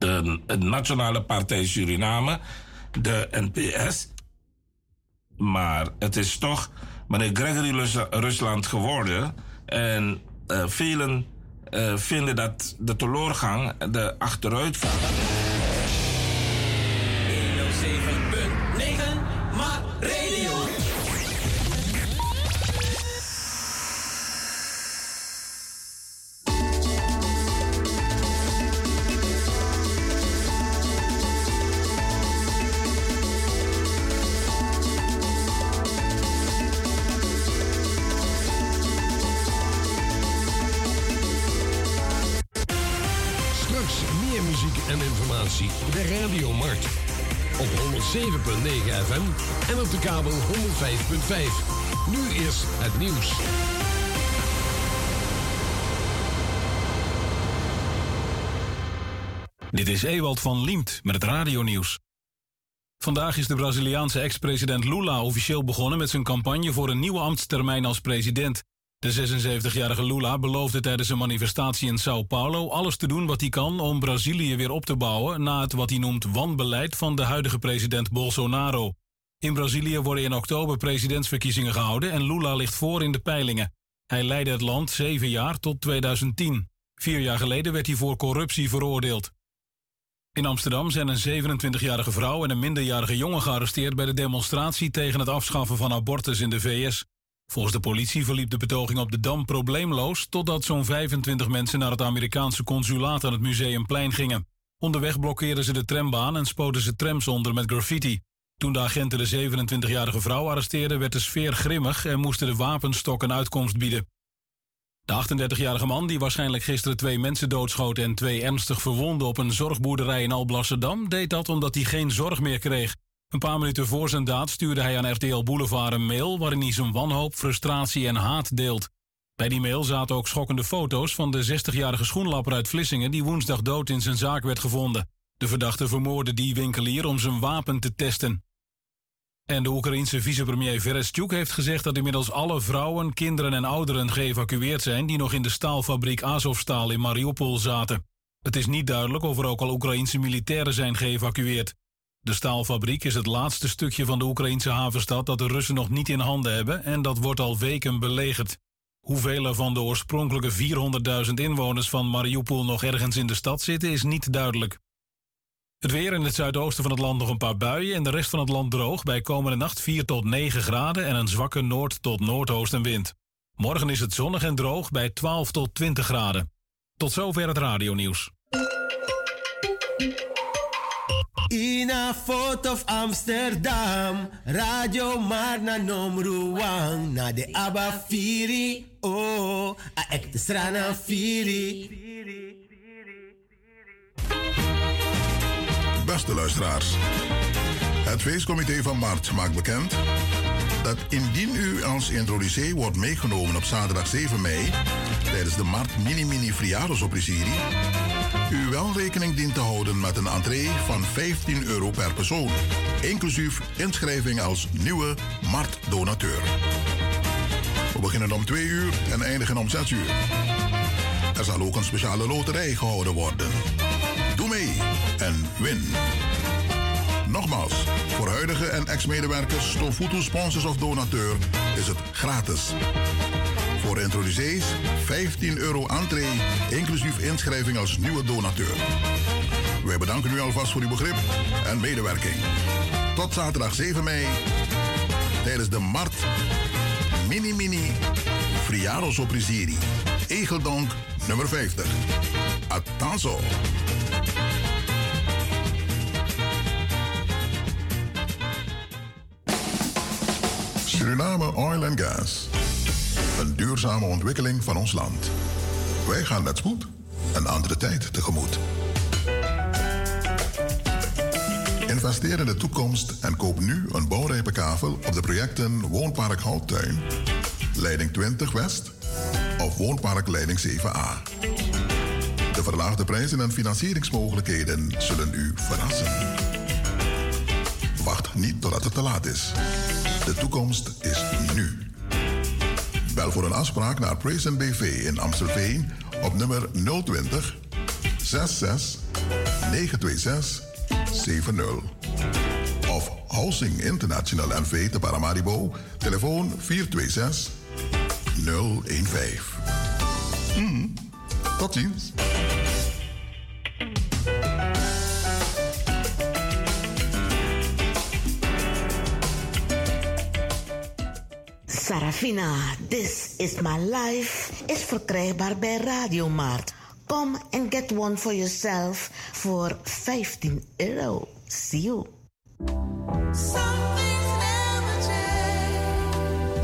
de, Nationale Partij Suriname, de NPS. Maar het is toch meneer Gregory Rusland geworden. En uh, velen uh, vinden dat de teleurgang, de achteruitgang. FM en op de kabel 105.5. Nu is het nieuws. Dit is Ewald van Liemt met het radionieuws. Vandaag is de Braziliaanse ex-president Lula officieel begonnen met zijn campagne voor een nieuwe ambtstermijn als president. De 76-jarige Lula beloofde tijdens een manifestatie in Sao Paulo alles te doen wat hij kan om Brazilië weer op te bouwen na het wat hij noemt wanbeleid van de huidige president Bolsonaro. In Brazilië worden in oktober presidentsverkiezingen gehouden en Lula ligt voor in de peilingen. Hij leidde het land zeven jaar tot 2010. Vier jaar geleden werd hij voor corruptie veroordeeld. In Amsterdam zijn een 27-jarige vrouw en een minderjarige jongen gearresteerd bij de demonstratie tegen het afschaffen van abortus in de VS. Volgens de politie verliep de betoging op de Dam probleemloos... totdat zo'n 25 mensen naar het Amerikaanse consulaat aan het Museumplein gingen. Onderweg blokkeerden ze de trambaan en spoten ze trams onder met graffiti. Toen de agenten de 27-jarige vrouw arresteerden... werd de sfeer grimmig en moesten de wapenstok een uitkomst bieden. De 38-jarige man, die waarschijnlijk gisteren twee mensen doodschoot... en twee ernstig verwonden op een zorgboerderij in Alblasserdam... deed dat omdat hij geen zorg meer kreeg... Een paar minuten voor zijn daad stuurde hij aan RTL Boulevard een mail waarin hij zijn wanhoop, frustratie en haat deelt. Bij die mail zaten ook schokkende foto's van de 60-jarige schoenlapper uit Vlissingen die woensdag dood in zijn zaak werd gevonden. De verdachte vermoordde die winkelier om zijn wapen te testen. En de Oekraïense vicepremier Verestchuk heeft gezegd dat inmiddels alle vrouwen, kinderen en ouderen geëvacueerd zijn die nog in de staalfabriek Azovstal in Mariupol zaten. Het is niet duidelijk of er ook al Oekraïense militairen zijn geëvacueerd. De staalfabriek is het laatste stukje van de Oekraïnse havenstad dat de Russen nog niet in handen hebben en dat wordt al weken belegerd. Hoeveel er van de oorspronkelijke 400.000 inwoners van Mariupol nog ergens in de stad zitten is niet duidelijk. Het weer in het zuidoosten van het land nog een paar buien en de rest van het land droog bij komende nacht 4 tot 9 graden en een zwakke noord- tot noordoostenwind. Morgen is het zonnig en droog bij 12 tot 20 graden. Tot zover het radionieuws. In a foto of Amsterdam, radio maar na nomruang, na de Abba Firi, oh, a ekte strana Firi. Beste luisteraars, het feestcomité van Maart maakt bekend dat indien u als introducee wordt meegenomen op zaterdag 7 mei tijdens de Mart Mini Mini Friados u wel rekening dient te houden met een entree van 15 euro per persoon, inclusief inschrijving als nieuwe marktdonateur. We beginnen om 2 uur en eindigen om 6 uur. Er zal ook een speciale loterij gehouden worden. Doe mee en win. Nogmaals, ex-medewerkers, stofvoedsel, sponsors of donateur is het gratis. Voor introducees 15 euro entree, inclusief inschrijving als nieuwe donateur. Wij bedanken u alvast voor uw begrip en medewerking. Tot zaterdag 7 mei tijdens de Mart Mini Mini Friaros op Egeldonk nummer 50. Atanzo. Suriname Oil and Gas een duurzame ontwikkeling van ons land. Wij gaan met spoed een andere tijd tegemoet. Investeer in de toekomst en koop nu een bouwrijpe kavel op de projecten Woonpark Houttuin, Leiding 20 West of Woonpark Leiding 7A. De verlaagde prijzen en financieringsmogelijkheden zullen u verrassen. Wacht niet totdat het te laat is. De toekomst is nu. Bel voor een afspraak naar Praise BV in Amstelveen op nummer 020 66 926 70. Of Housing International NV te Paramaribo, telefoon 426 015. Mm, tot ziens. Sarafina, This is My Life is verkrijgbaar bij Radiomarkt. Kom en get one for yourself voor 15 euro. See you.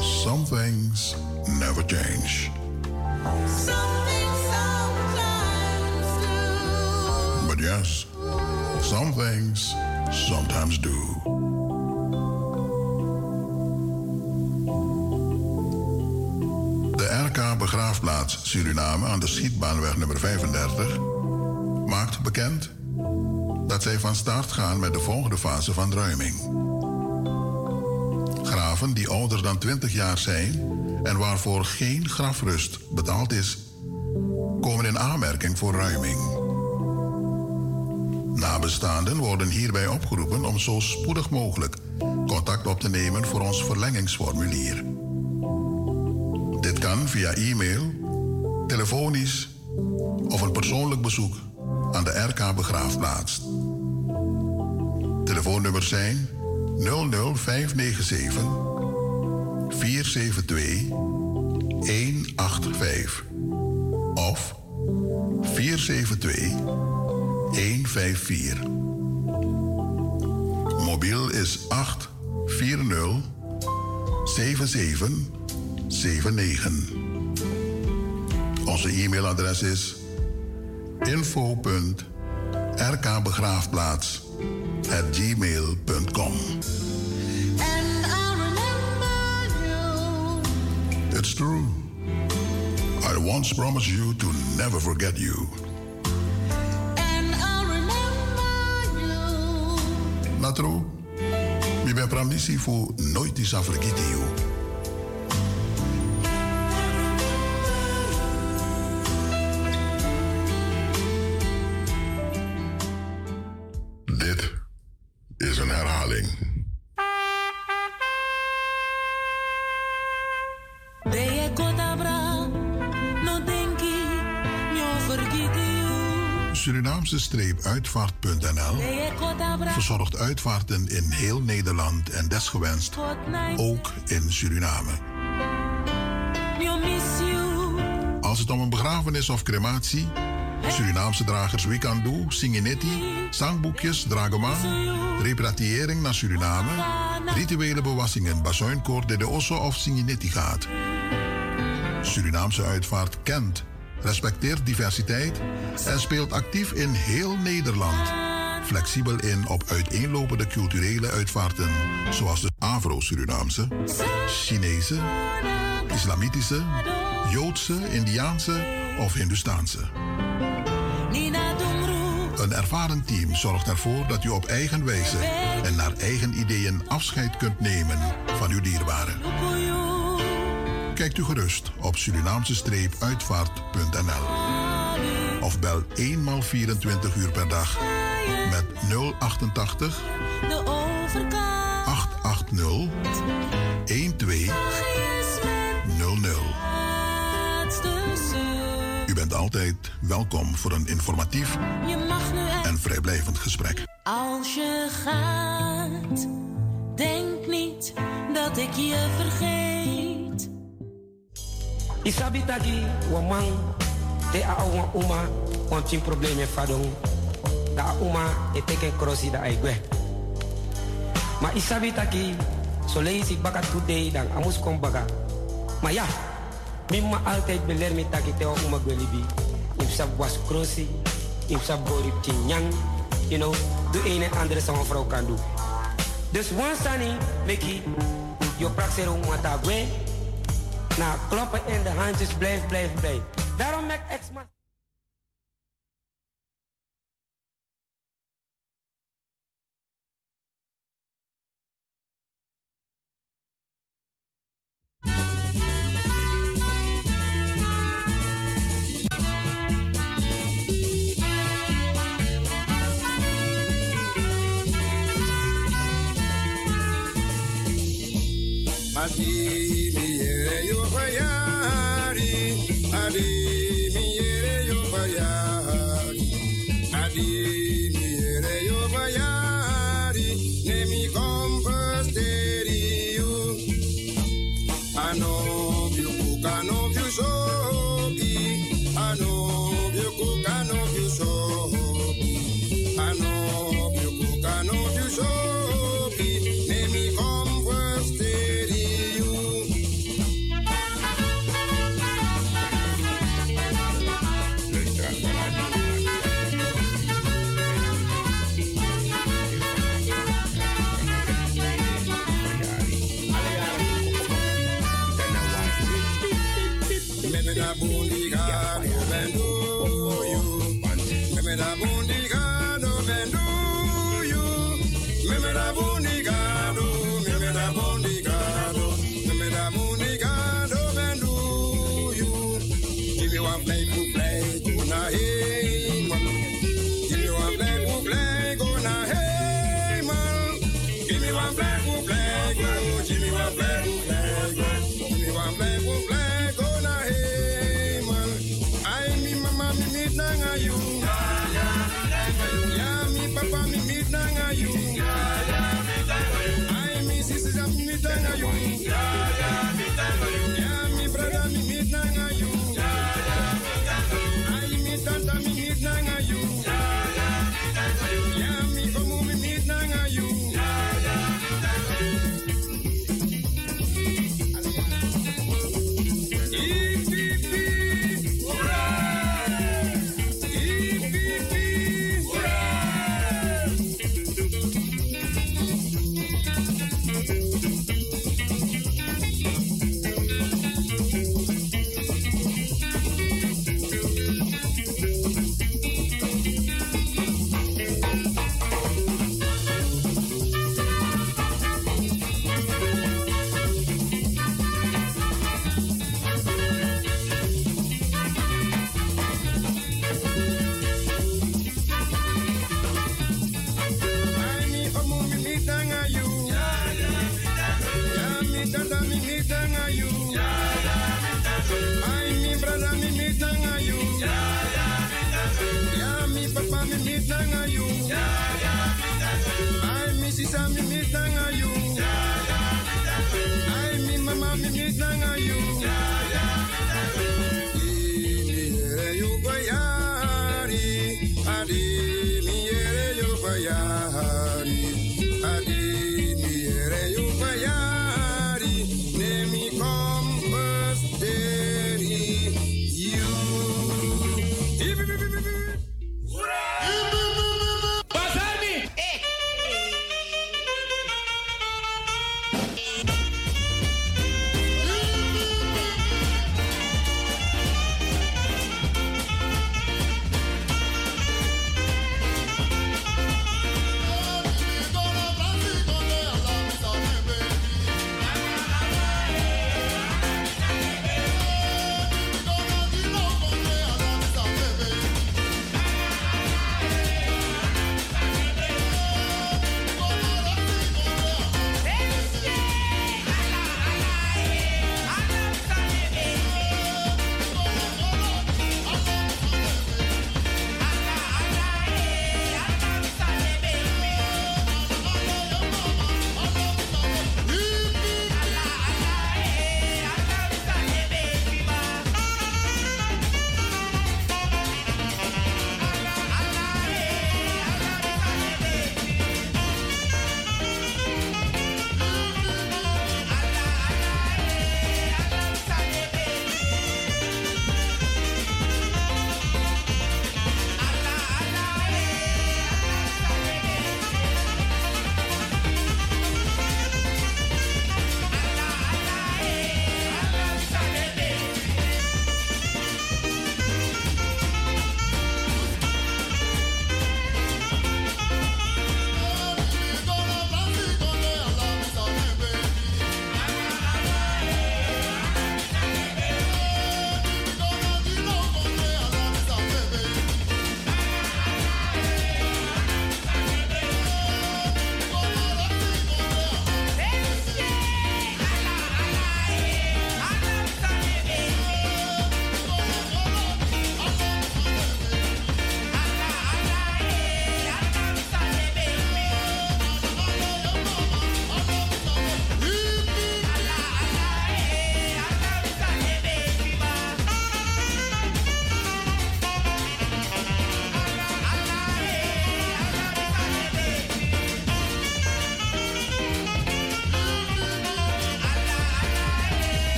Some things never change. Some things sometimes do. But yes, some things sometimes do. Begraafplaats Suriname aan de Schietbaanweg nummer 35 maakt bekend dat zij van start gaan met de volgende fase van ruiming. Graven die ouder dan 20 jaar zijn en waarvoor geen grafrust betaald is, komen in aanmerking voor ruiming. Nabestaanden worden hierbij opgeroepen om zo spoedig mogelijk contact op te nemen voor ons verlengingsformulier. Dit kan via e-mail, telefonisch of een persoonlijk bezoek aan de RK Begraafplaats. Telefoonnummers zijn 00597 472 185 of 472 154. Mobiel is 840 77 79. Onze e-mailadres is info.rkbegraafplaats at gmail.com. It's true. I once promised you to never forget you. Natro, mi ben pramisi fu nooit is vergeten you. Surinaamse streep uitvaart.nl verzorgt uitvaarten in heel Nederland en desgewenst ook in Suriname. Als het om een begrafenis of crematie, Surinaamse dragers Wikandu, Singinetti, zangboekjes, dragoma, repatriëring naar Suriname, rituele bewassingen, bazuinkoor, de osso of Singinetti gaat. Surinaamse uitvaart kent, respecteert diversiteit en speelt actief in heel Nederland. Flexibel in op uiteenlopende culturele uitvaarten, zoals de Afro-Surinaamse, Chinese, Islamitische, Joodse, Indiaanse of Hindustaanse. Een ervaren team zorgt ervoor dat u op eigen wijze en naar eigen ideeën afscheid kunt nemen van uw dierbaren. Kijkt u gerust op Surinaamse-uitvaart.nl of bel eenmaal 24 uur per dag met 088 880 1200. U bent altijd welkom voor een informatief en vrijblijvend gesprek. Als je gaat, denk niet dat ik je vergeet. Isabi tagi wamang te a awa uma wan tin probleme fadong da uma e teke crossi da ai gwe. Ma isabi taki so leisi baka today dan amus kom baka. Maar ja, mimma altijd beler mi taki te uma gwelibi. If sab was crossi, if sab borip tinyang, you know, de een en andere sama vrouw kan doen. Dus one sani meki, yo gwe, nou, kloppen in de handjes, blijf, blijf, blijf. Daarom met Exma. mitanga you. I miss it, I you.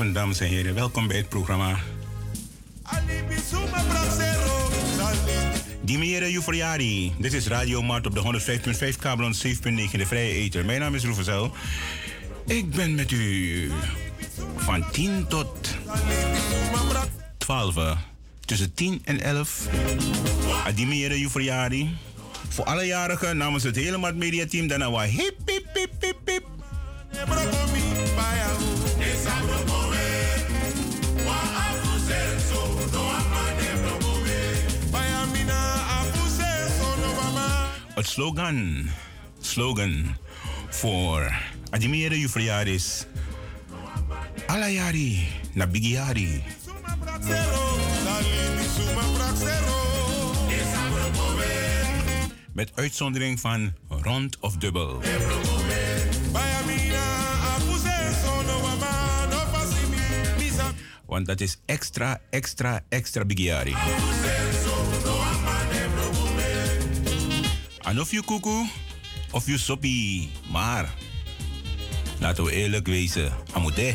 Goedenavond, dames en heren. Welkom bij het programma. Dimere Jufriari. Dit is Radio Mart op de 105.5 kabel 7.9 de Vrije Eter. Mijn naam is Roevenzel. Ik ben met u van 10 tot 12. Tussen 10 en 11. Adimere Jufriari. Voor alle jarigen namens het hele Mart Media Team. Daarna wa hip Slogan, slogan voor Adimere Jufriari is Alayari na Bigiari. Met uitzondering van rond of dubbel. Want dat is extra, extra, extra bigiari. En of je koekoe, of je soppie. Maar, laten we eerlijk wezen, amute.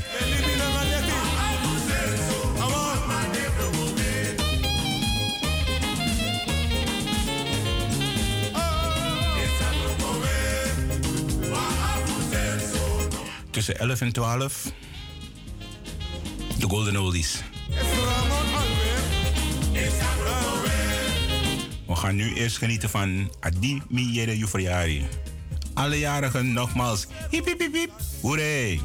Tussen 11 en 12. De Golden Oldies. We gaan nu eerst genieten van Adi Miere Jufriari. Alle jarigen nogmaals. Hip hip hip hip. Hoeré.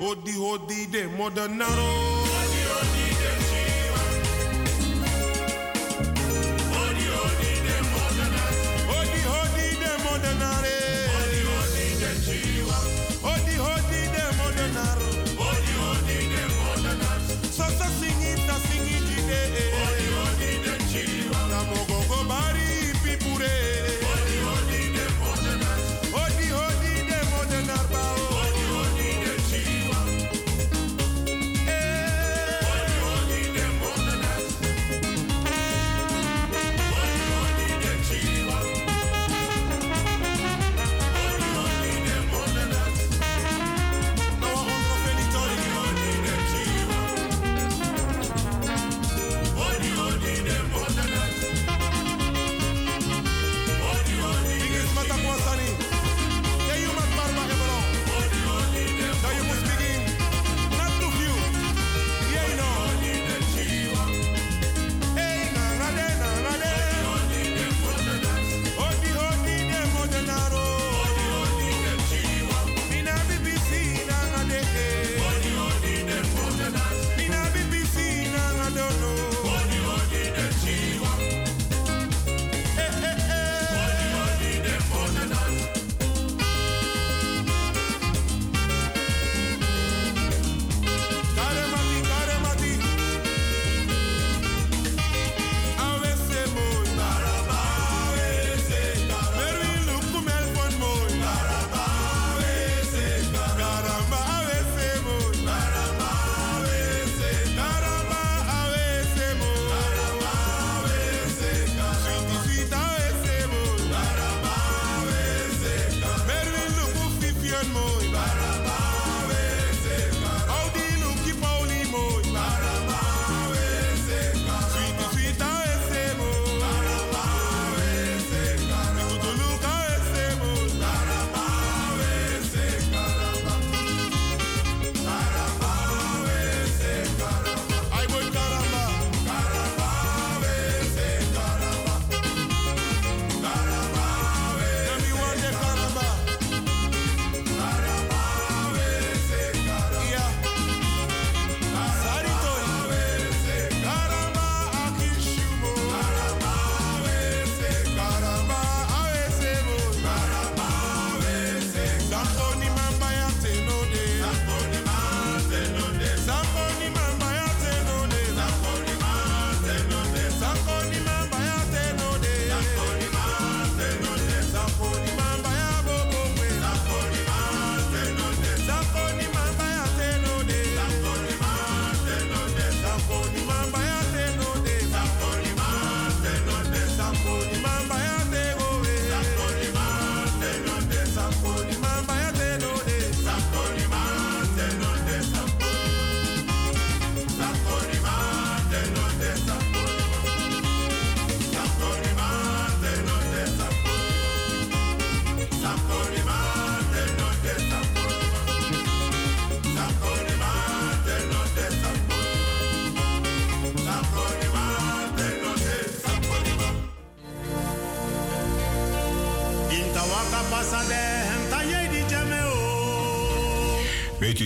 Odi odi de modernaro. Odi odi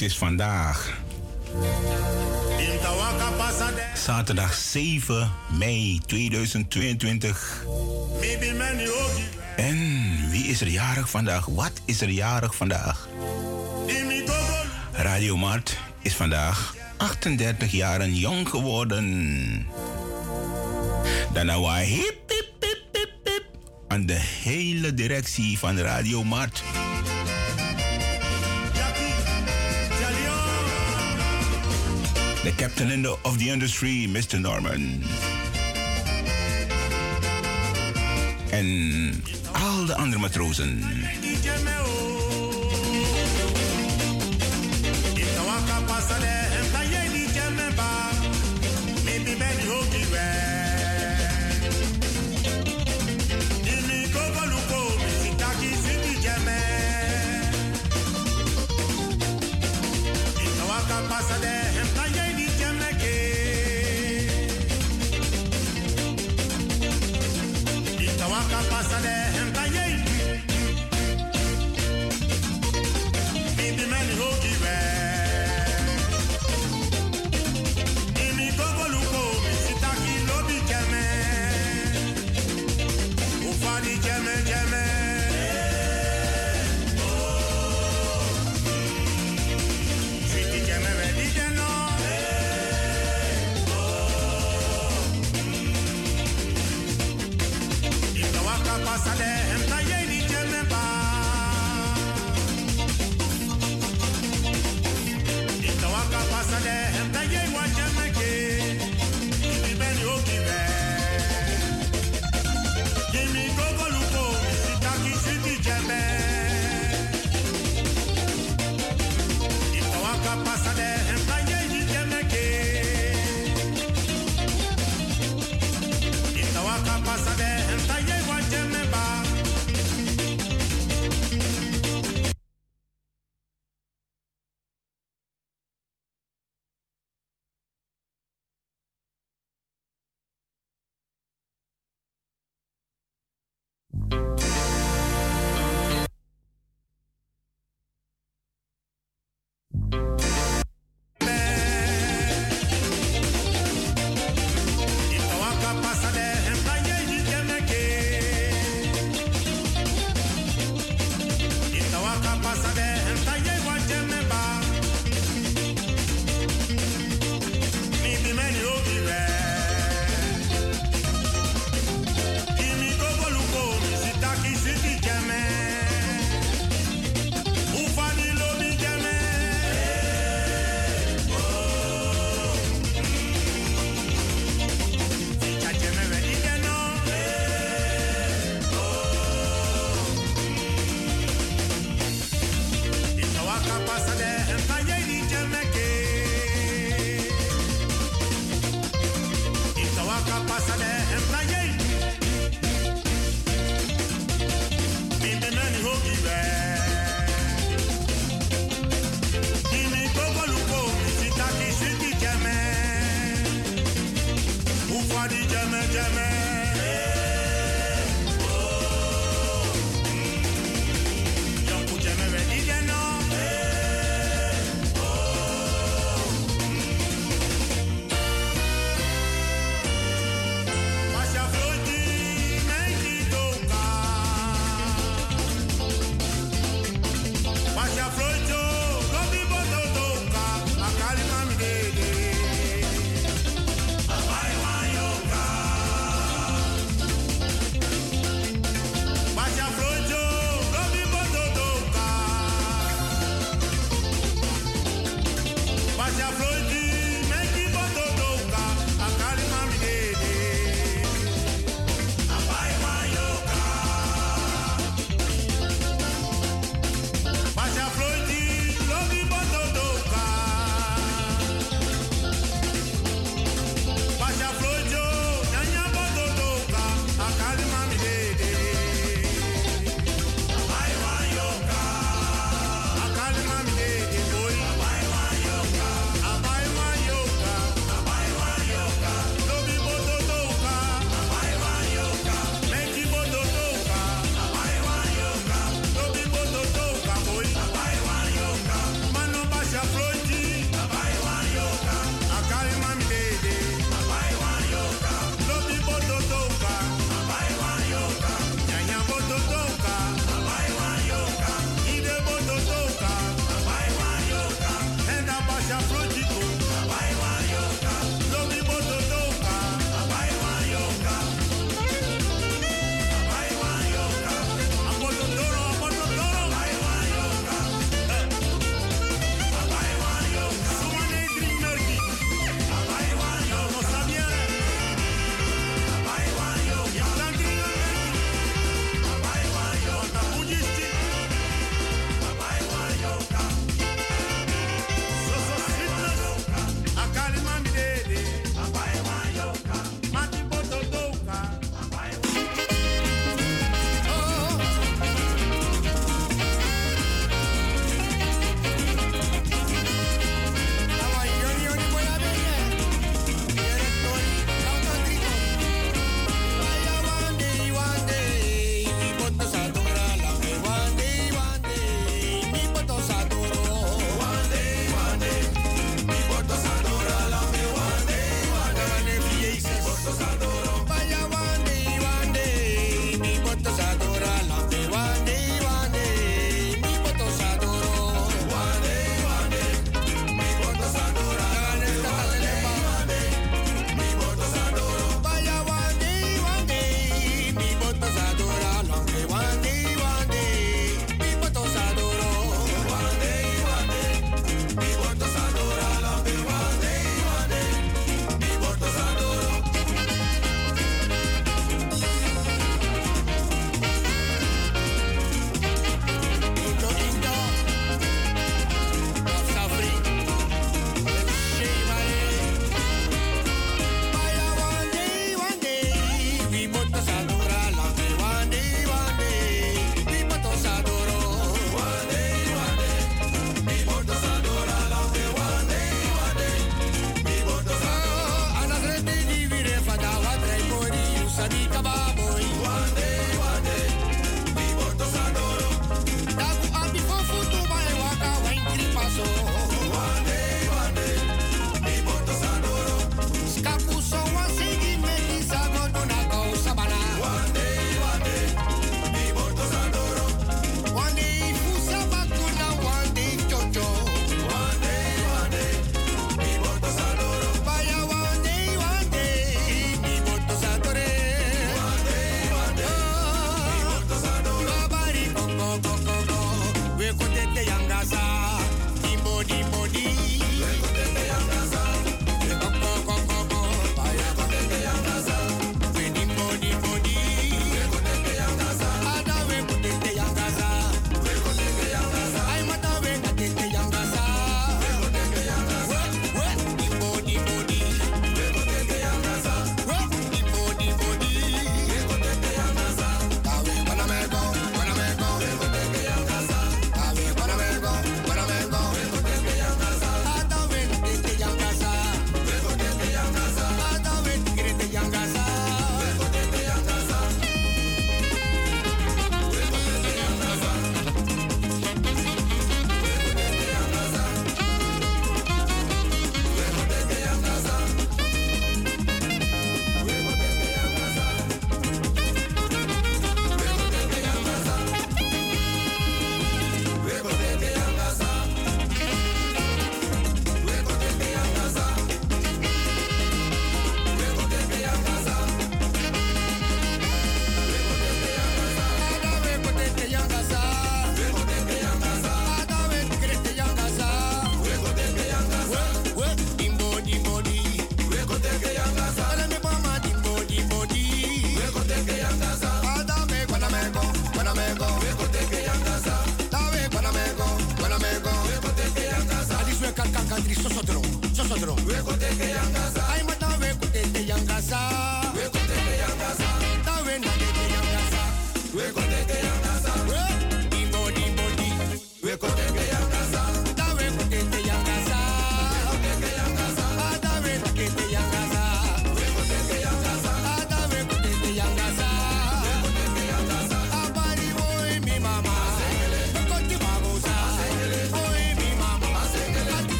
is vandaag. Zaterdag 7 mei 2022. En wie is er jarig vandaag? Wat is er jarig vandaag? Radio Mart is vandaag 38 jaren jong geworden. Daarna hip, hip, hip, hip, hip aan de hele directie van Radio Mart. the captain in the, of the industry, Mr. Norman. and all the andere matrozen.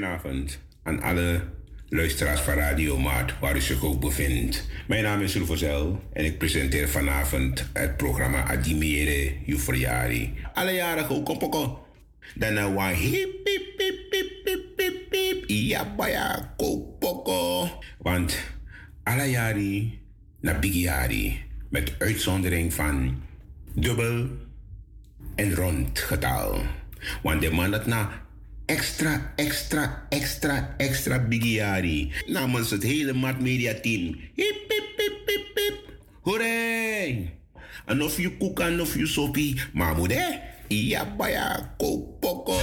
Goedenavond aan alle luisteraars van Radio Maat, waar u zich ook bevindt. Mijn naam is Rufozel en ik presenteer vanavond het programma Adimere Jufriari. Alle jarigen ook op. Dan een wa hip hip hip hip hip hip hip. Ja baya poko. Want alle jari na bigiari met uitzondering van dubbel en rond getal. Want de man dat na extra, extra, extra, extra bigiari. Namens het hele Mart Media team. Hip, hip, hip, hip! En of je koek en of je soppie. Maar moet hè? Ja, baya, kopoko.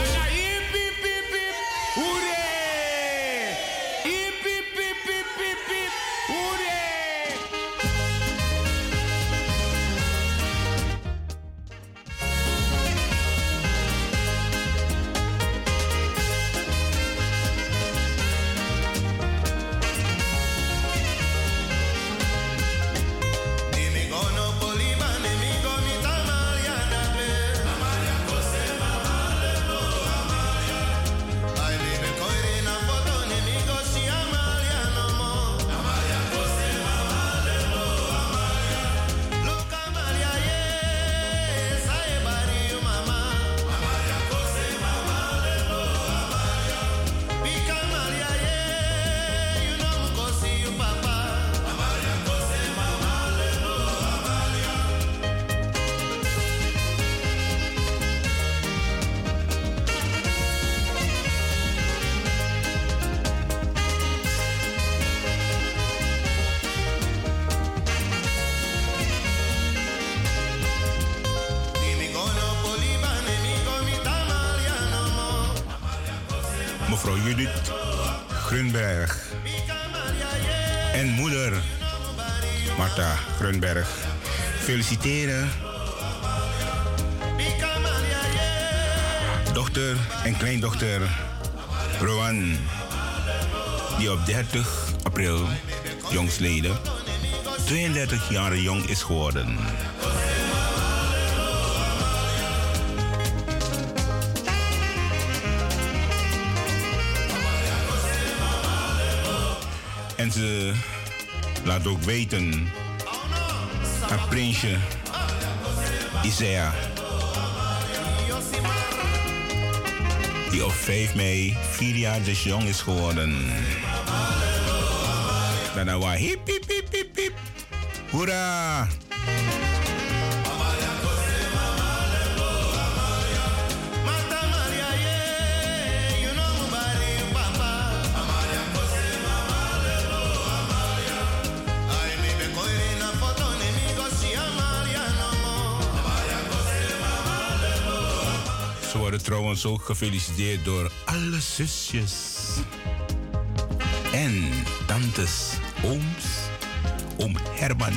30 april jongsleden 32 jaar jong is geworden. En ze laat ook weten, haar prinsje Isaiah, die op 5 mei vier jaar dus jong is geworden. Daarna was hip hip hip hip hip. Hoera! Ze worden trouwens ook gefeliciteerd door alle zusjes. En tantes, ooms, oom Herman.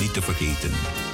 Niet te vergeten.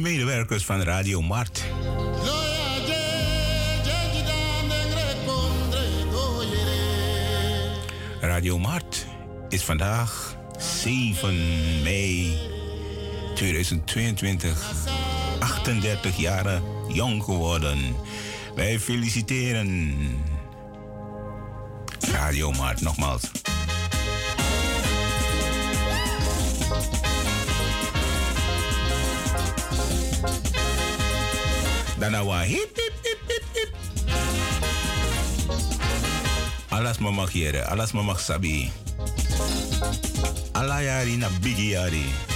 Medewerkers van Radio Mart. Radio Mart is vandaag 7 mei 2022 38 jaren jong geworden. Wij feliciteren Radio Mart nogmaals. Alas mama kiere, alas mama sabi. Ala yari na bigi yari.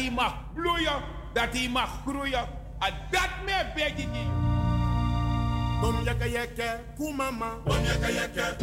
hij mag bloeien, dat hij mag groeien. En dat meer beetje. Bom jaka jaka, kumama. Bom jaka jaka,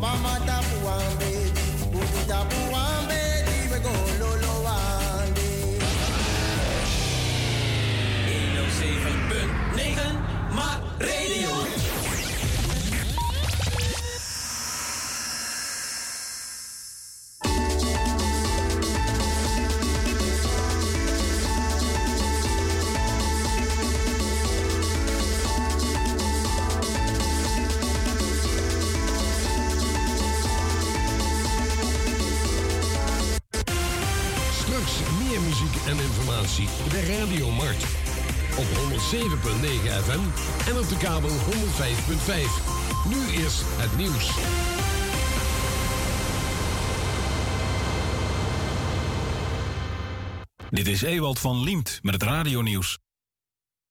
Mama tapu ambe, ubi tapu FM en op de kabel 105.5. Nu is het nieuws. Dit is Ewald van Liemt met het radionieuws.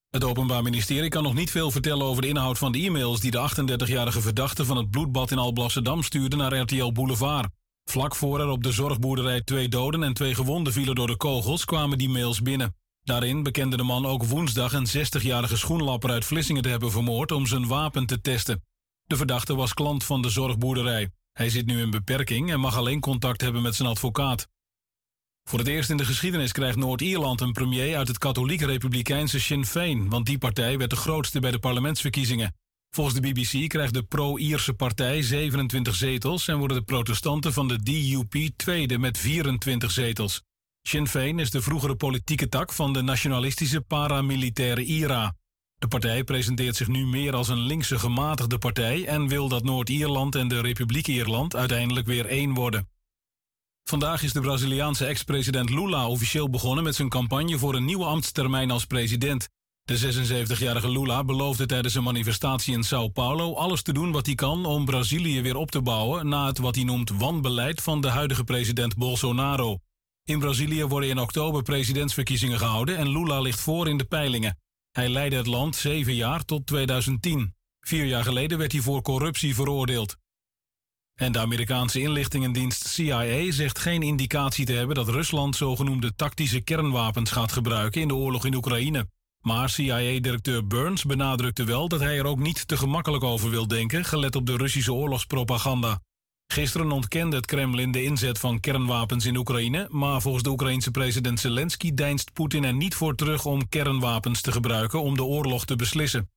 Het Openbaar Ministerie kan nog niet veel vertellen over de inhoud van de e-mails die de 38-jarige verdachte van het bloedbad in Alblasserdam stuurde naar RTL Boulevard. Vlak voor er op de zorgboerderij twee doden en twee gewonden vielen door de kogels kwamen die mails binnen. Daarin bekende de man ook woensdag een 60-jarige schoenlapper uit Vlissingen te hebben vermoord om zijn wapen te testen. De verdachte was klant van de zorgboerderij. Hij zit nu in beperking en mag alleen contact hebben met zijn advocaat. Voor het eerst in de geschiedenis krijgt Noord-Ierland een premier uit het katholiek-republikeinse Sinn Féin, want die partij werd de grootste bij de parlementsverkiezingen. Volgens de BBC krijgt de pro-Ierse partij 27 zetels en worden de protestanten van de DUP tweede met 24 zetels. Sinn Féin is de vroegere politieke tak van de nationalistische paramilitaire IRA. De partij presenteert zich nu meer als een linkse gematigde partij en wil dat Noord-Ierland en de Republiek Ierland uiteindelijk weer één worden. Vandaag is de Braziliaanse ex-president Lula officieel begonnen met zijn campagne voor een nieuwe ambtstermijn als president. De 76-jarige Lula beloofde tijdens een manifestatie in Sao Paulo alles te doen wat hij kan om Brazilië weer op te bouwen na het wat hij noemt wanbeleid van de huidige president Bolsonaro. In Brazilië worden in oktober presidentsverkiezingen gehouden en Lula ligt voor in de peilingen. Hij leidde het land zeven jaar tot 2010. Vier jaar geleden werd hij voor corruptie veroordeeld. En de Amerikaanse inlichtingendienst CIA zegt geen indicatie te hebben dat Rusland zogenoemde tactische kernwapens gaat gebruiken in de oorlog in Oekraïne. Maar CIA-directeur Burns benadrukte wel dat hij er ook niet te gemakkelijk over wil denken, gelet op de Russische oorlogspropaganda. Gisteren ontkende het Kremlin de inzet van kernwapens in Oekraïne, maar volgens de Oekraïense president Zelensky deinst Poetin er niet voor terug om kernwapens te gebruiken om de oorlog te beslissen.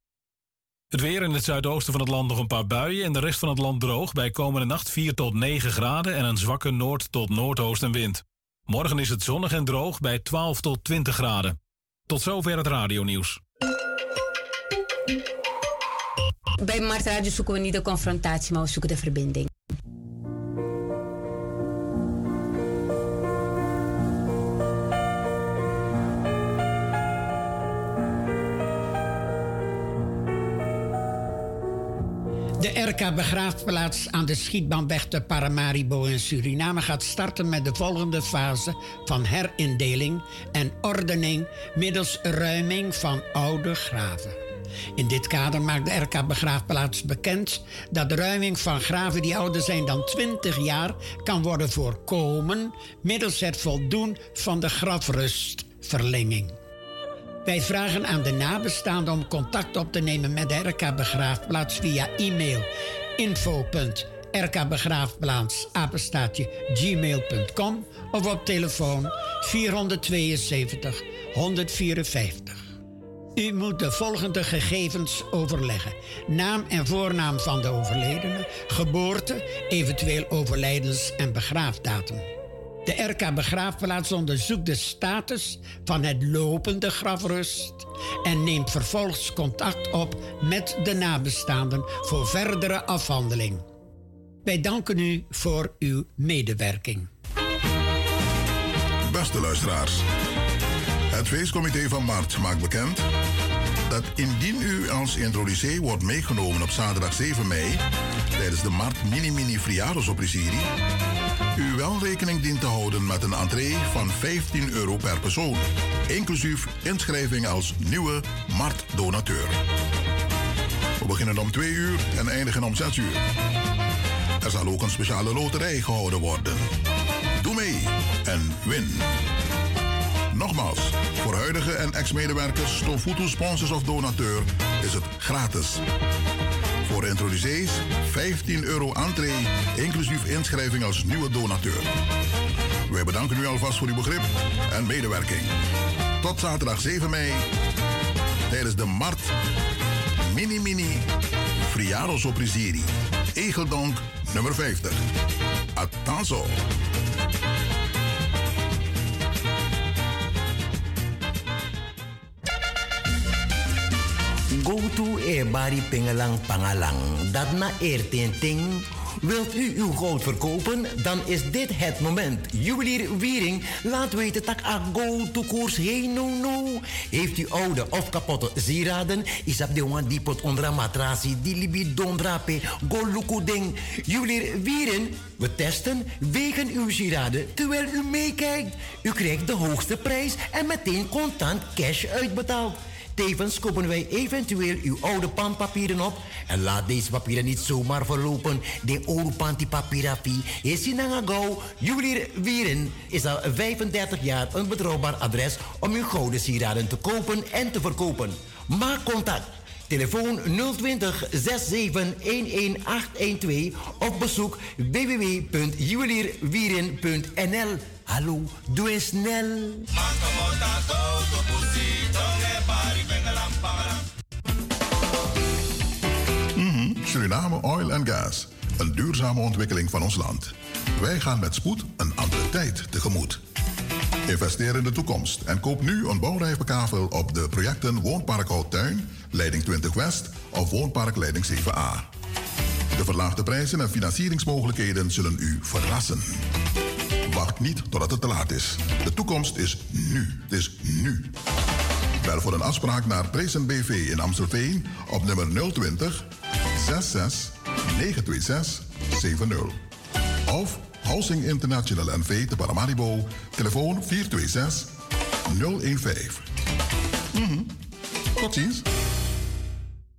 Het weer in het zuidoosten van het land nog een paar buien en de rest van het land droog bij komende nacht 4 tot 9 graden en een zwakke noord- tot noordoostenwind. Morgen is het zonnig en droog bij 12 tot 20 graden. Tot zover het radionieuws. Bij Mart Radio zoeken we niet de confrontatie, maar we zoeken de verbinding. De RK Begraafplaats aan de schietbaanweg te Paramaribo in Suriname gaat starten met de volgende fase van herindeling en ordening middels ruiming van oude graven. In dit kader maakt de RK Begraafplaats bekend dat de ruiming van graven die ouder zijn dan 20 jaar kan worden voorkomen middels het voldoen van de grafrustverlenging. Wij vragen aan de nabestaanden om contact op te nemen met de RK Begraafplaats via e-mail info.rkbegraafplaats of op telefoon 472 154. U moet de volgende gegevens overleggen: naam en voornaam van de overledene, geboorte, eventueel overlijdens- en begraafdatum. De RK Begraafplaats onderzoekt de status van het lopende grafrust en neemt vervolgens contact op met de nabestaanden voor verdere afhandeling. Wij danken u voor uw medewerking. Beste luisteraars, het feestcomité van Maart maakt bekend dat indien u als introducee wordt meegenomen op zaterdag 7 mei tijdens de Mart Mini Mini Friados op Risiri, u wel rekening dient te houden met een entree van 15 euro per persoon, inclusief inschrijving als nieuwe Mart-donateur. We beginnen om 2 uur en eindigen om 6 uur. Er zal ook een speciale loterij gehouden worden. Doe mee en win. Nogmaals, voor huidige en ex-medewerkers, Stofutu sponsors of donateur is het gratis. Voor introducees 15 euro entree, inclusief inschrijving als nieuwe donateur. Wij bedanken u alvast voor uw begrip en medewerking. Tot zaterdag 7 mei tijdens de Mart Mini Mini Friaros op Risiri. Egeldonk nummer 50. Atanzo. Go to Ebari Pingelang Pangalang. Dat na Eertinting. Wilt u uw goud verkopen? Dan is dit het moment. Juwelier Wiering laat weten dat a go to koers heen no no. Heeft u oude of kapotte sieraden? Is op de one die pot onder matrasie, die libi dondrape, go luku ding. Juwelier Wiering, we testen, wegen uw sieraden terwijl u meekijkt. U krijgt de hoogste prijs en meteen contant cash uitbetaald. Tevens kopen wij eventueel uw oude pandpapieren op. En laat deze papieren niet zomaar verlopen. De oude pandipapirapi is in gauw. Juwelier Wieren is al 35 jaar een betrouwbaar adres om uw gouden sieraden te kopen en te verkopen. Maak contact. Telefoon 020 67 11812 of bezoek www.juwelierwieren.nl. Hallo, doe eens snel. Mhm, Suriname Oil and Gas. Een duurzame ontwikkeling van ons land. Wij gaan met spoed een andere tijd tegemoet. Investeer in de toekomst en koop nu een bouwrijpe kavel op de projecten Woonpark Houttuin, Leiding 20 West of Woonpark Leiding 7A. De verlaagde prijzen en financieringsmogelijkheden zullen u verrassen. Wacht niet totdat het te laat is. De toekomst is nu. Het is nu. Bel voor een afspraak naar Prezen BV in Amstelveen op nummer 020 66 926 70. Of Housing International NV te Paramaribo, telefoon 426 015. Mhm. Tot ziens.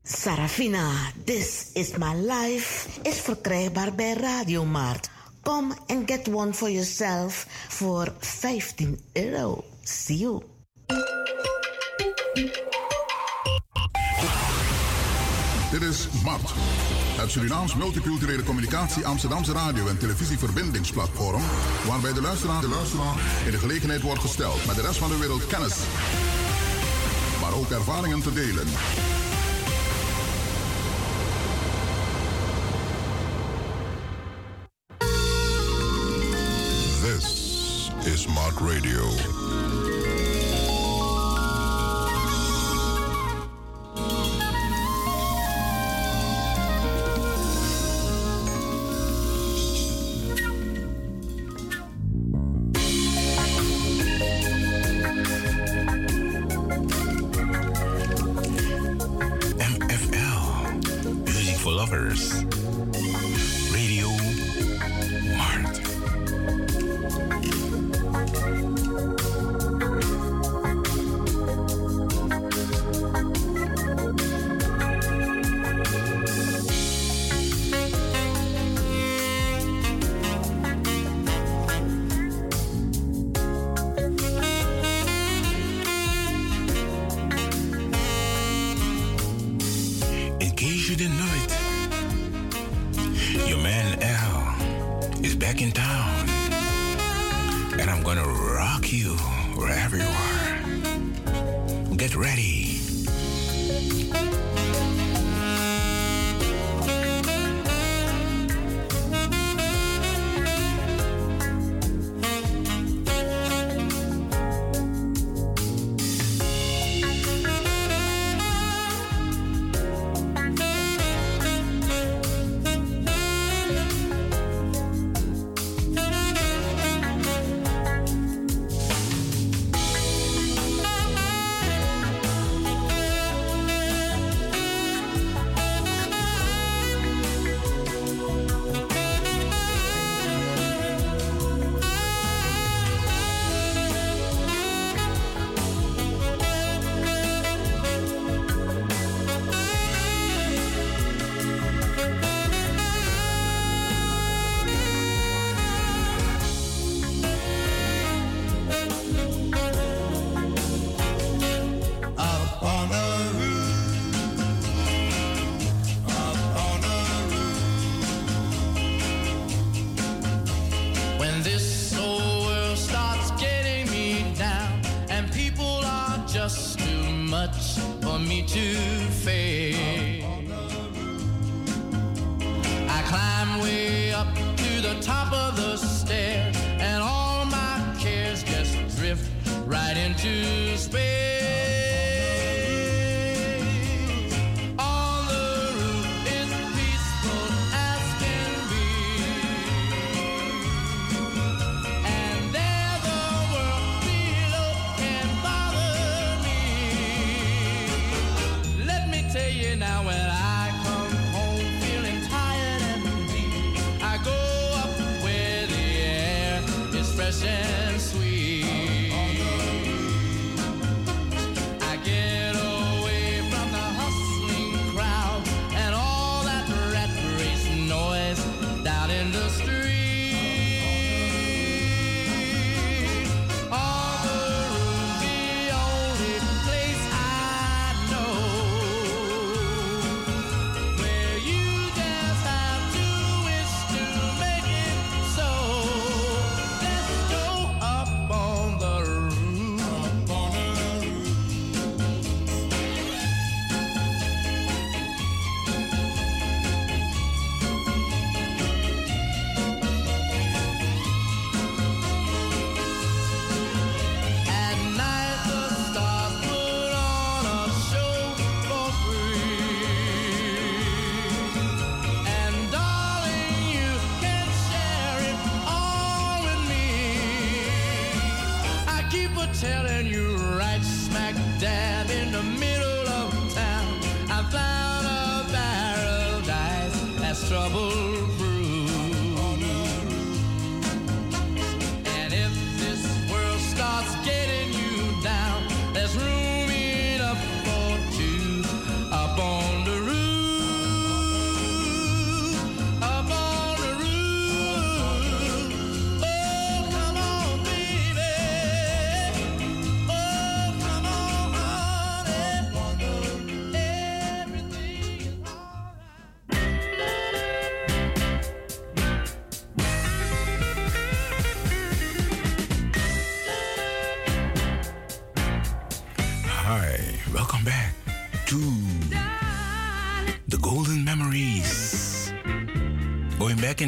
Sarafina, This is My Life is verkrijgbaar bij Radiomarkt. Kom en get one for yourself voor 15 euro. See you. Dit is MART, het Surinaams Multiculturele Communicatie Amsterdamse Radio- en Televisieverbindingsplatform, waarbij de luisteraar, de in de gelegenheid wordt gesteld met de rest van de wereld kennis, maar ook ervaringen te delen. This is Mark Radio.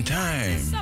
Time.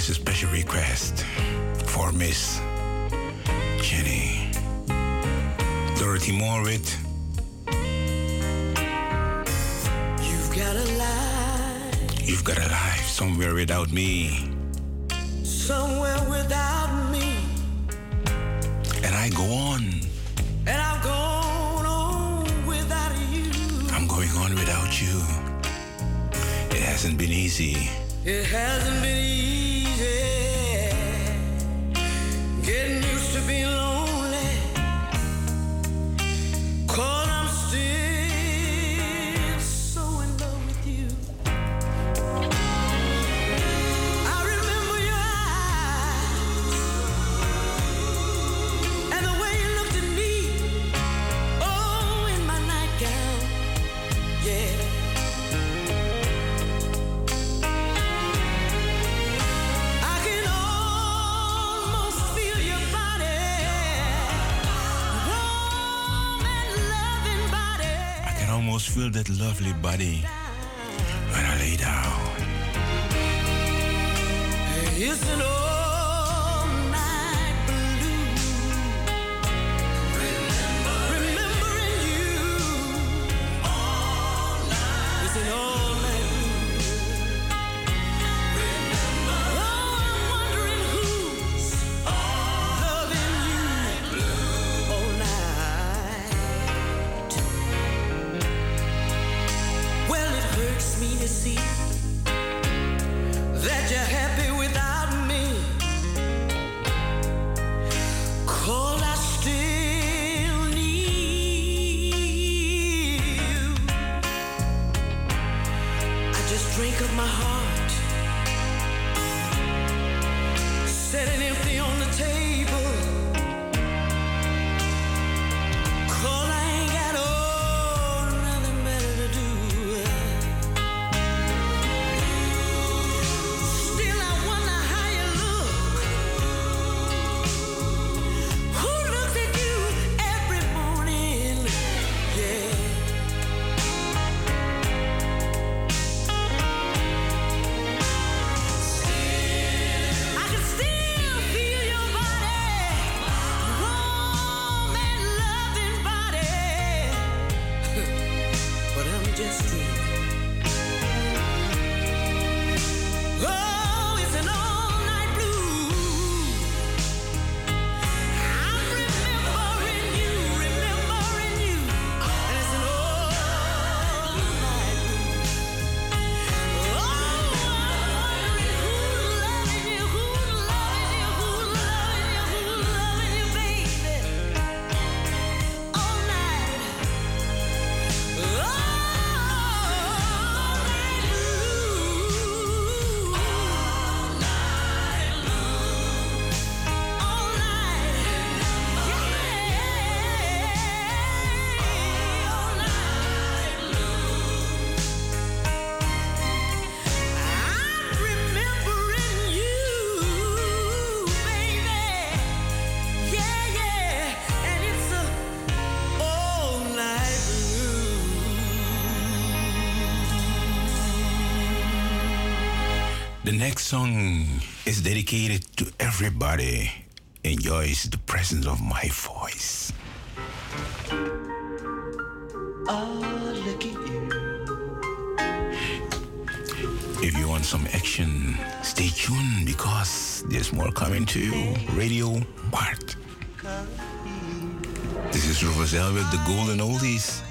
this is a special request for Miss Jenny. Dorothy Moore You've got a life. You've got a life somewhere without me. Somewhere without me. And I go on. And I'm going on without you. I'm going on without you. It hasn't been easy. It hasn't been easy getting The next song is dedicated to everybody enjoys the presence of my voice. Oh, look at you. If you want some action, stay tuned because there's more coming to you. Radio Bart. This is Rufus with the Golden Oldies.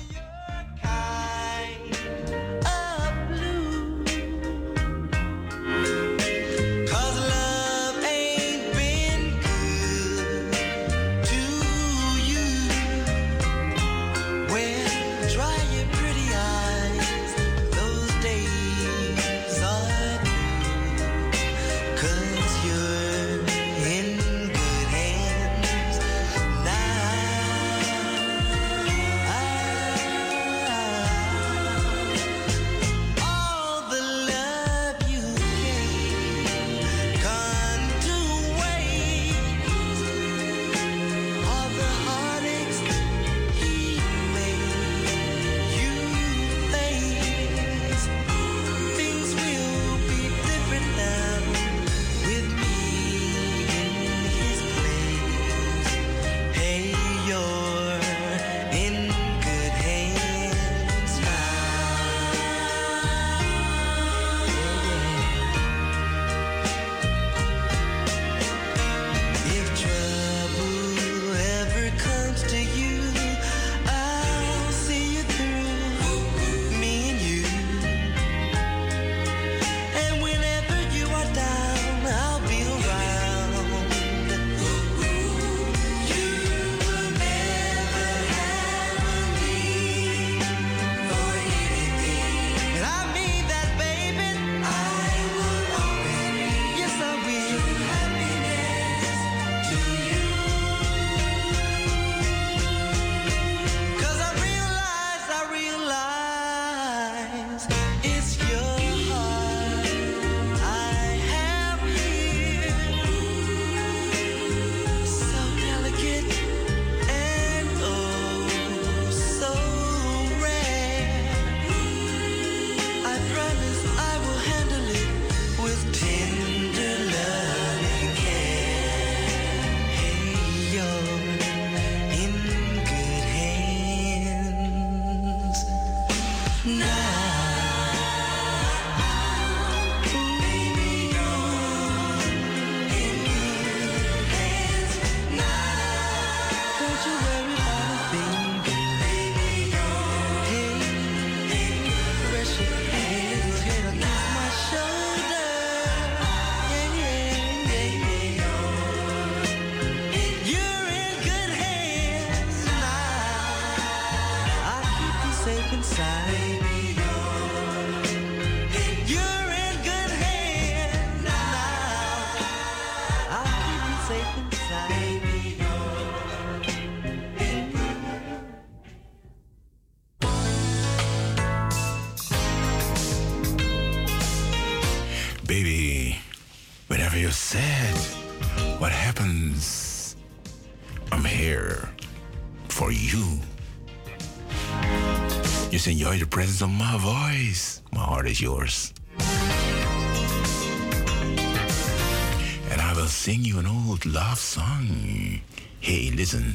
just enjoy the presence of my voice. My heart is yours. And I will sing you an old love song. Hey, listen.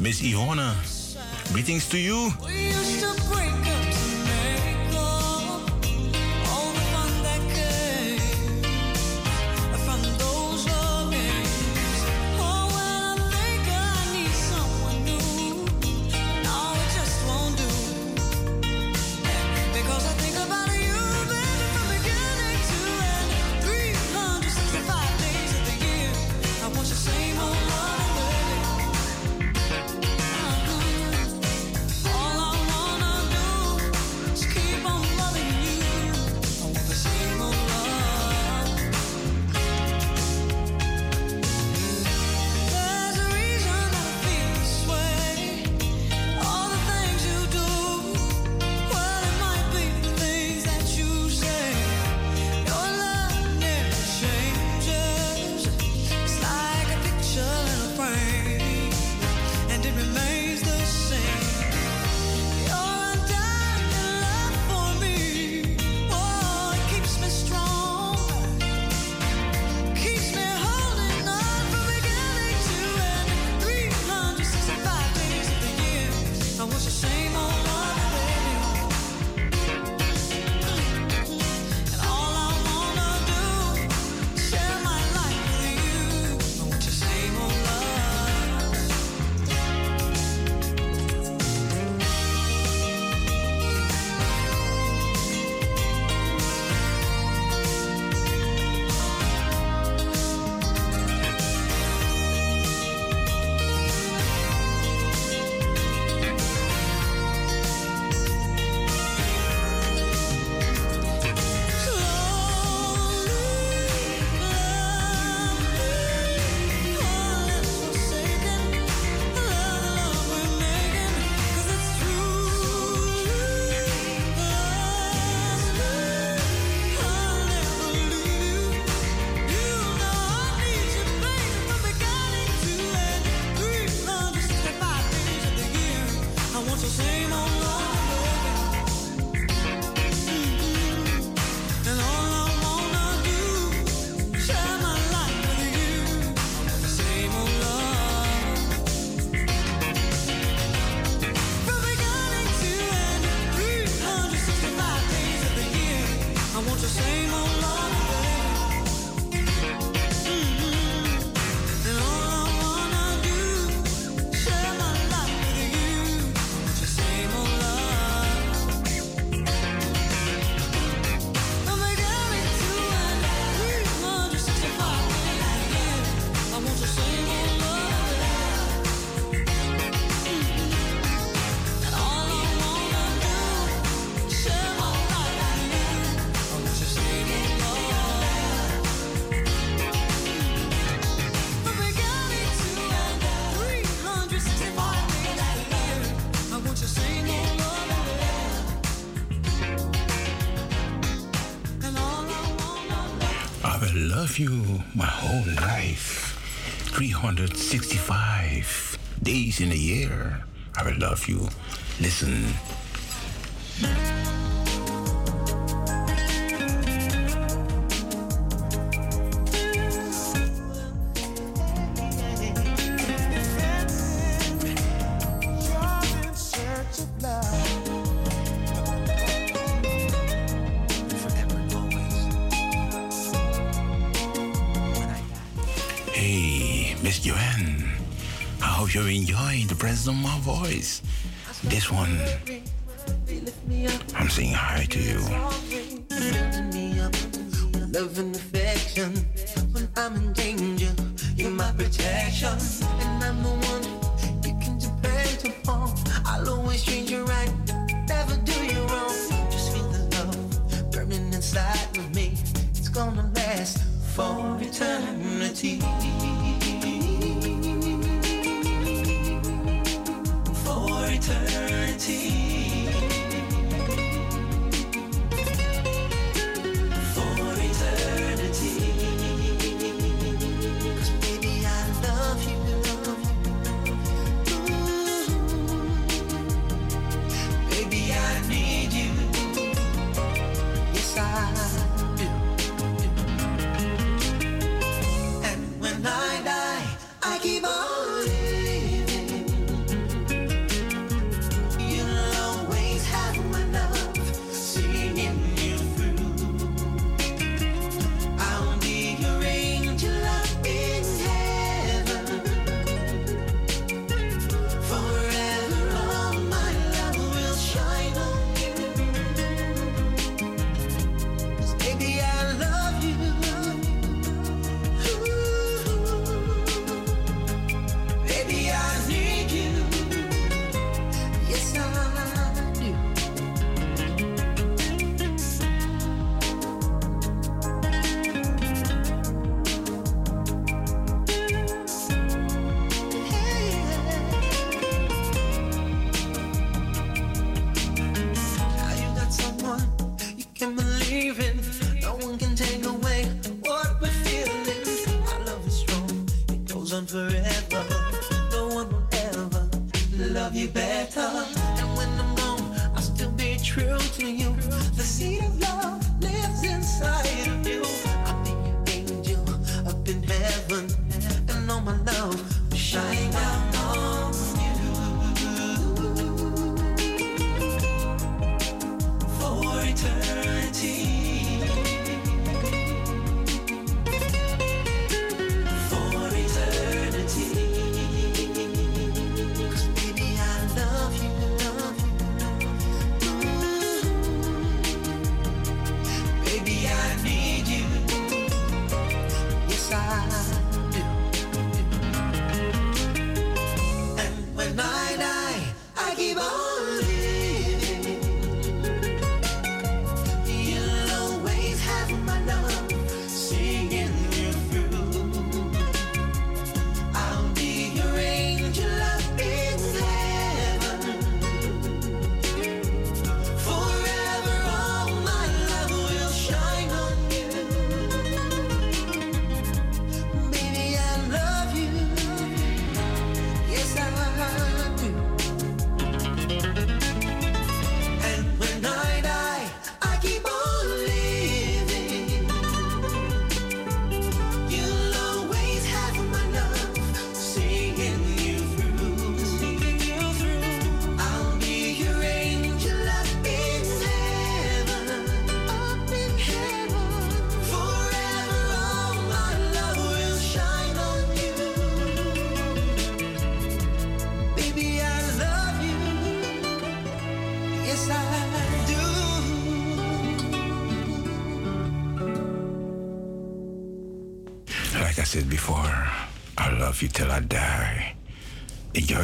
Miss Iona, greetings to you. life 365 days in a year. I will love you. Listen. this one, I'm saying hi to you.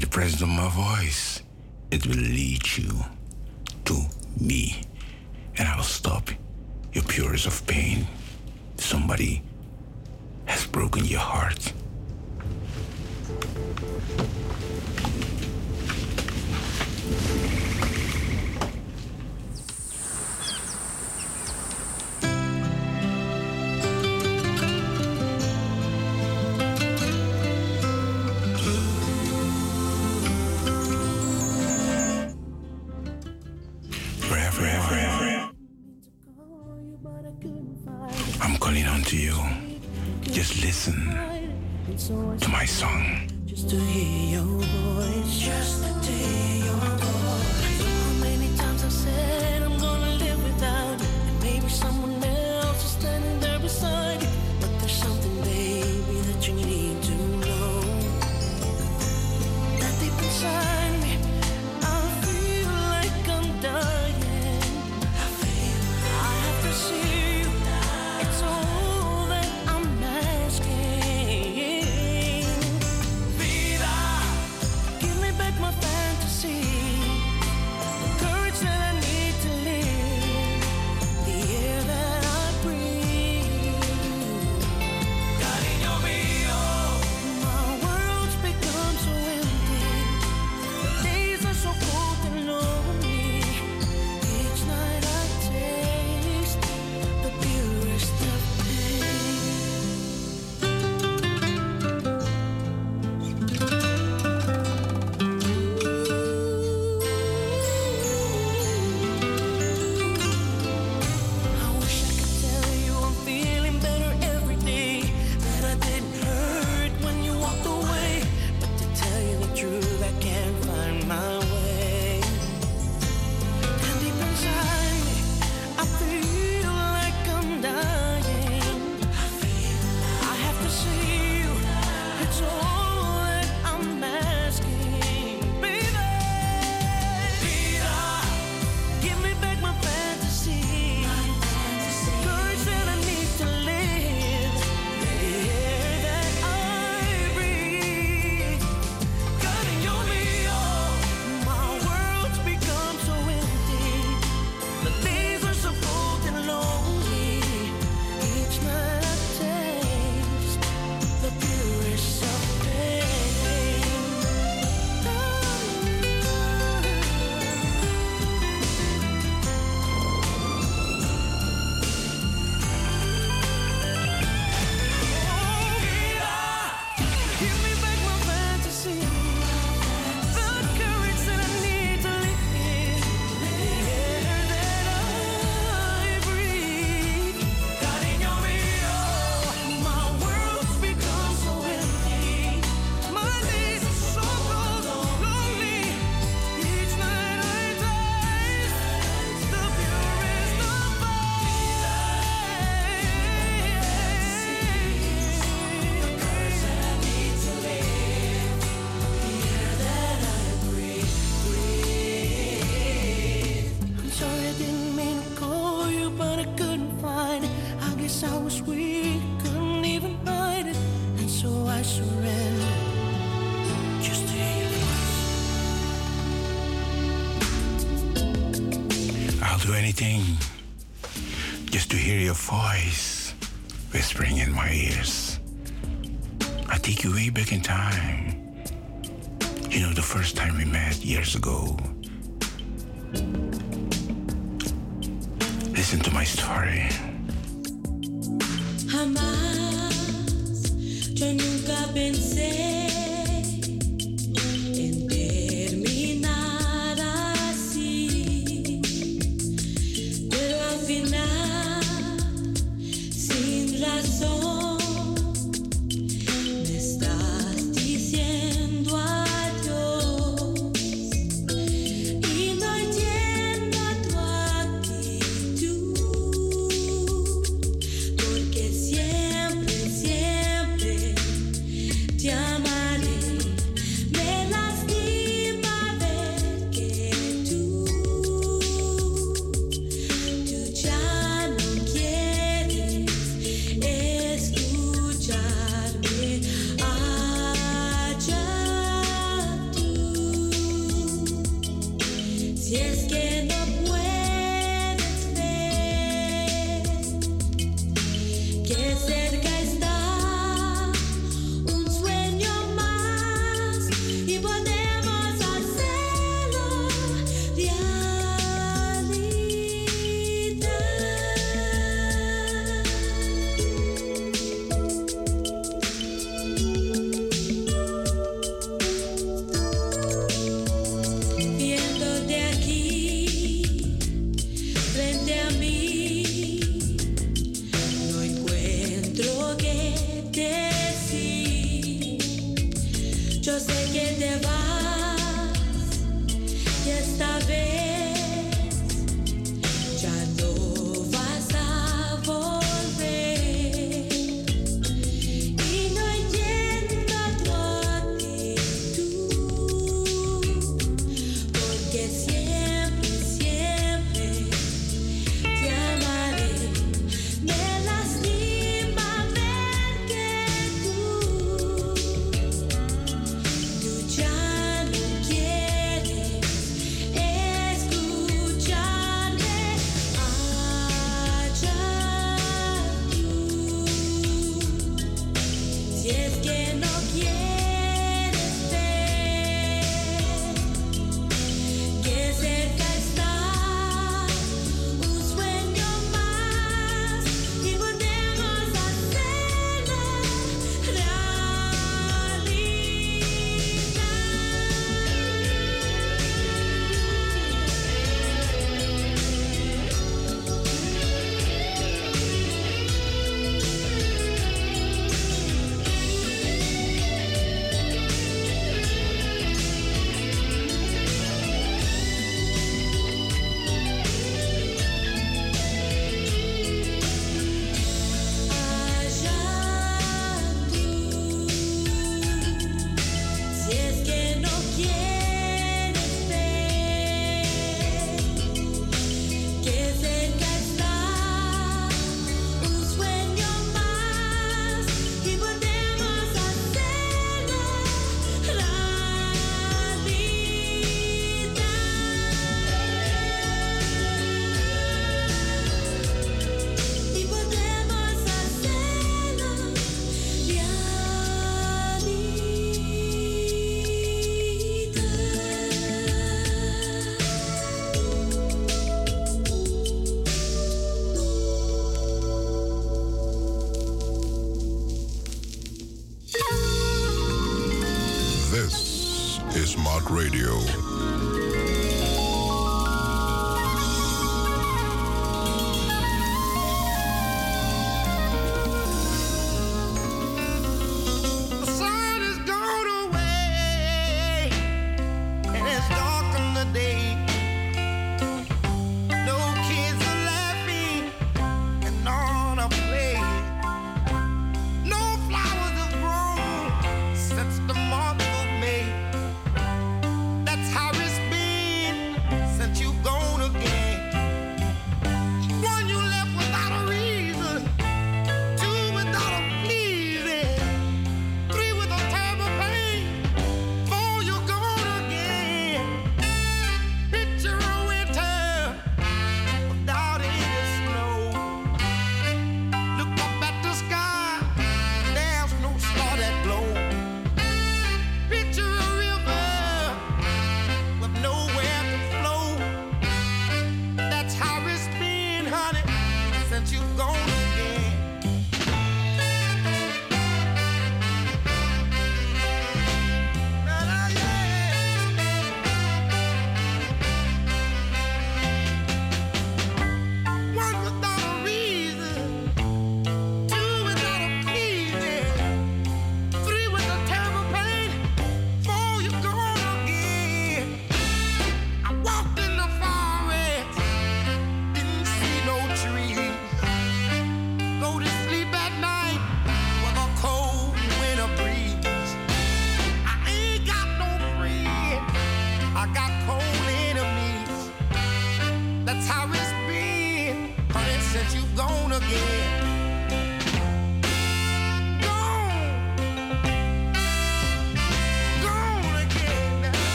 the presence of my voice, it will lead you to me, and I will stop your purest of pain.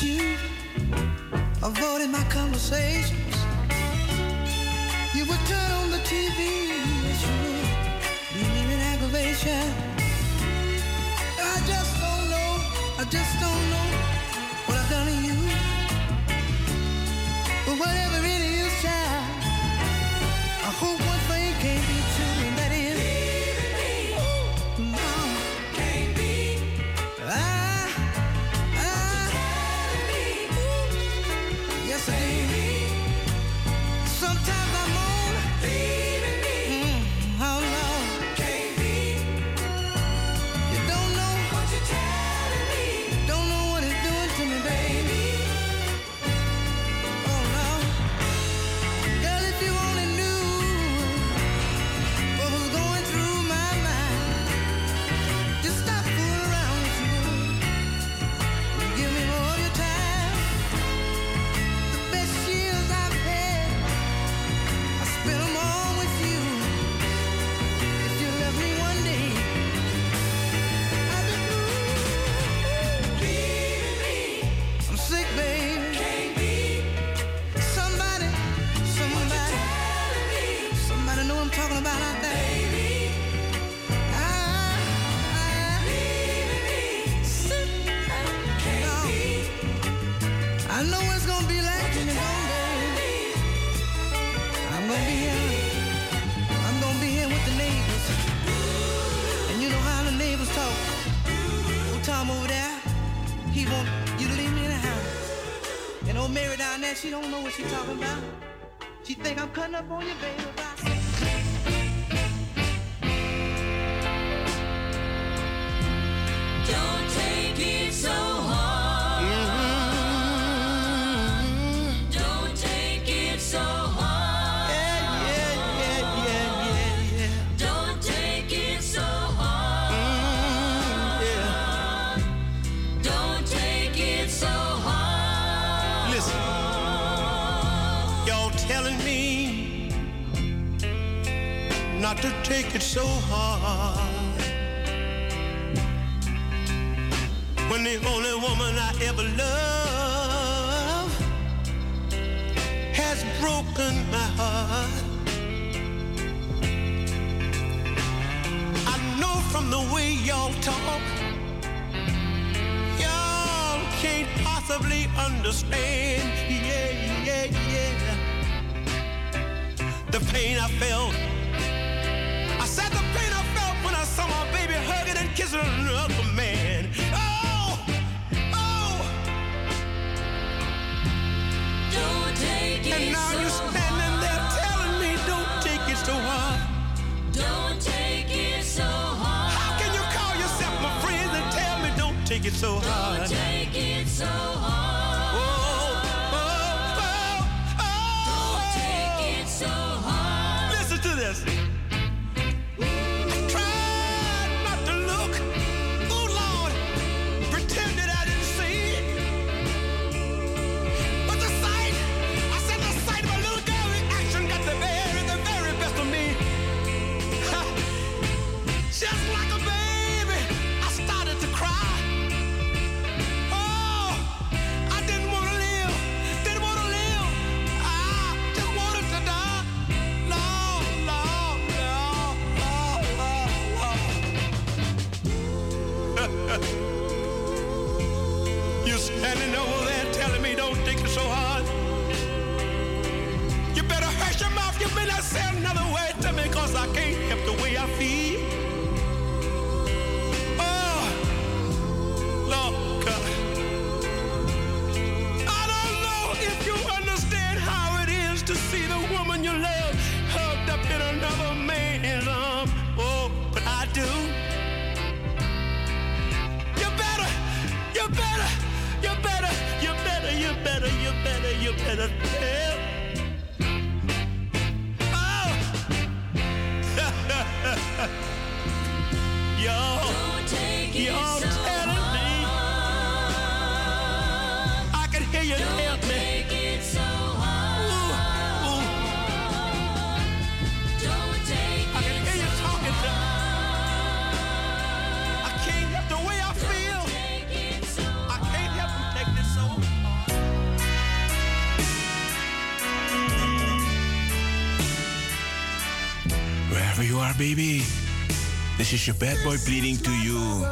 you. Avoiding my conversation. she talking about? She think I'm cutting up on you, baby. ever love has broken my heart. I know from the way y'all talk, y'all can't possibly understand. Yeah, yeah, yeah. The pain I felt. I said the pain I felt when I saw my baby hugging and kissing another. so hard. Don't take it so hard. better baby. This is your bad boy pleading to you.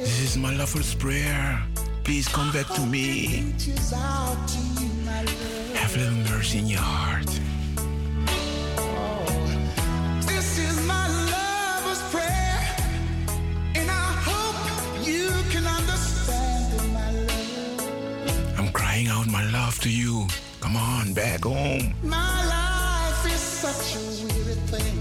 This is my lover's prayer. Please come back to me. Have a little mercy in your heart. I'm crying out my love to you. Come on, back home. My life is such a weird thing.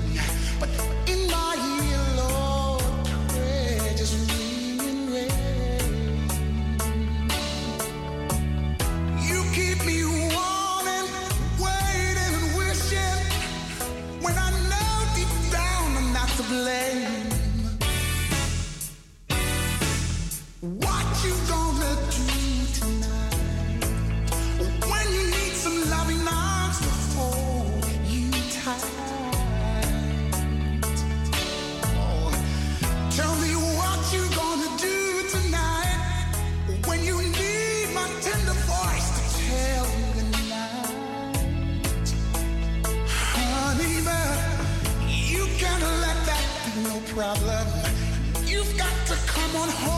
I'm on hold.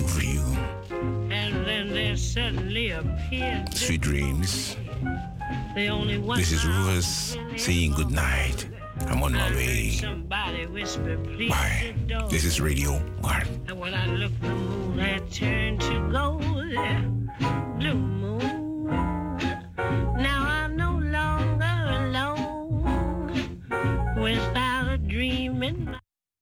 much you. And then there suddenly appeared sweet dreams. The only one this is Rufus saying good night. I'm on my way. Bye. This is Radio One.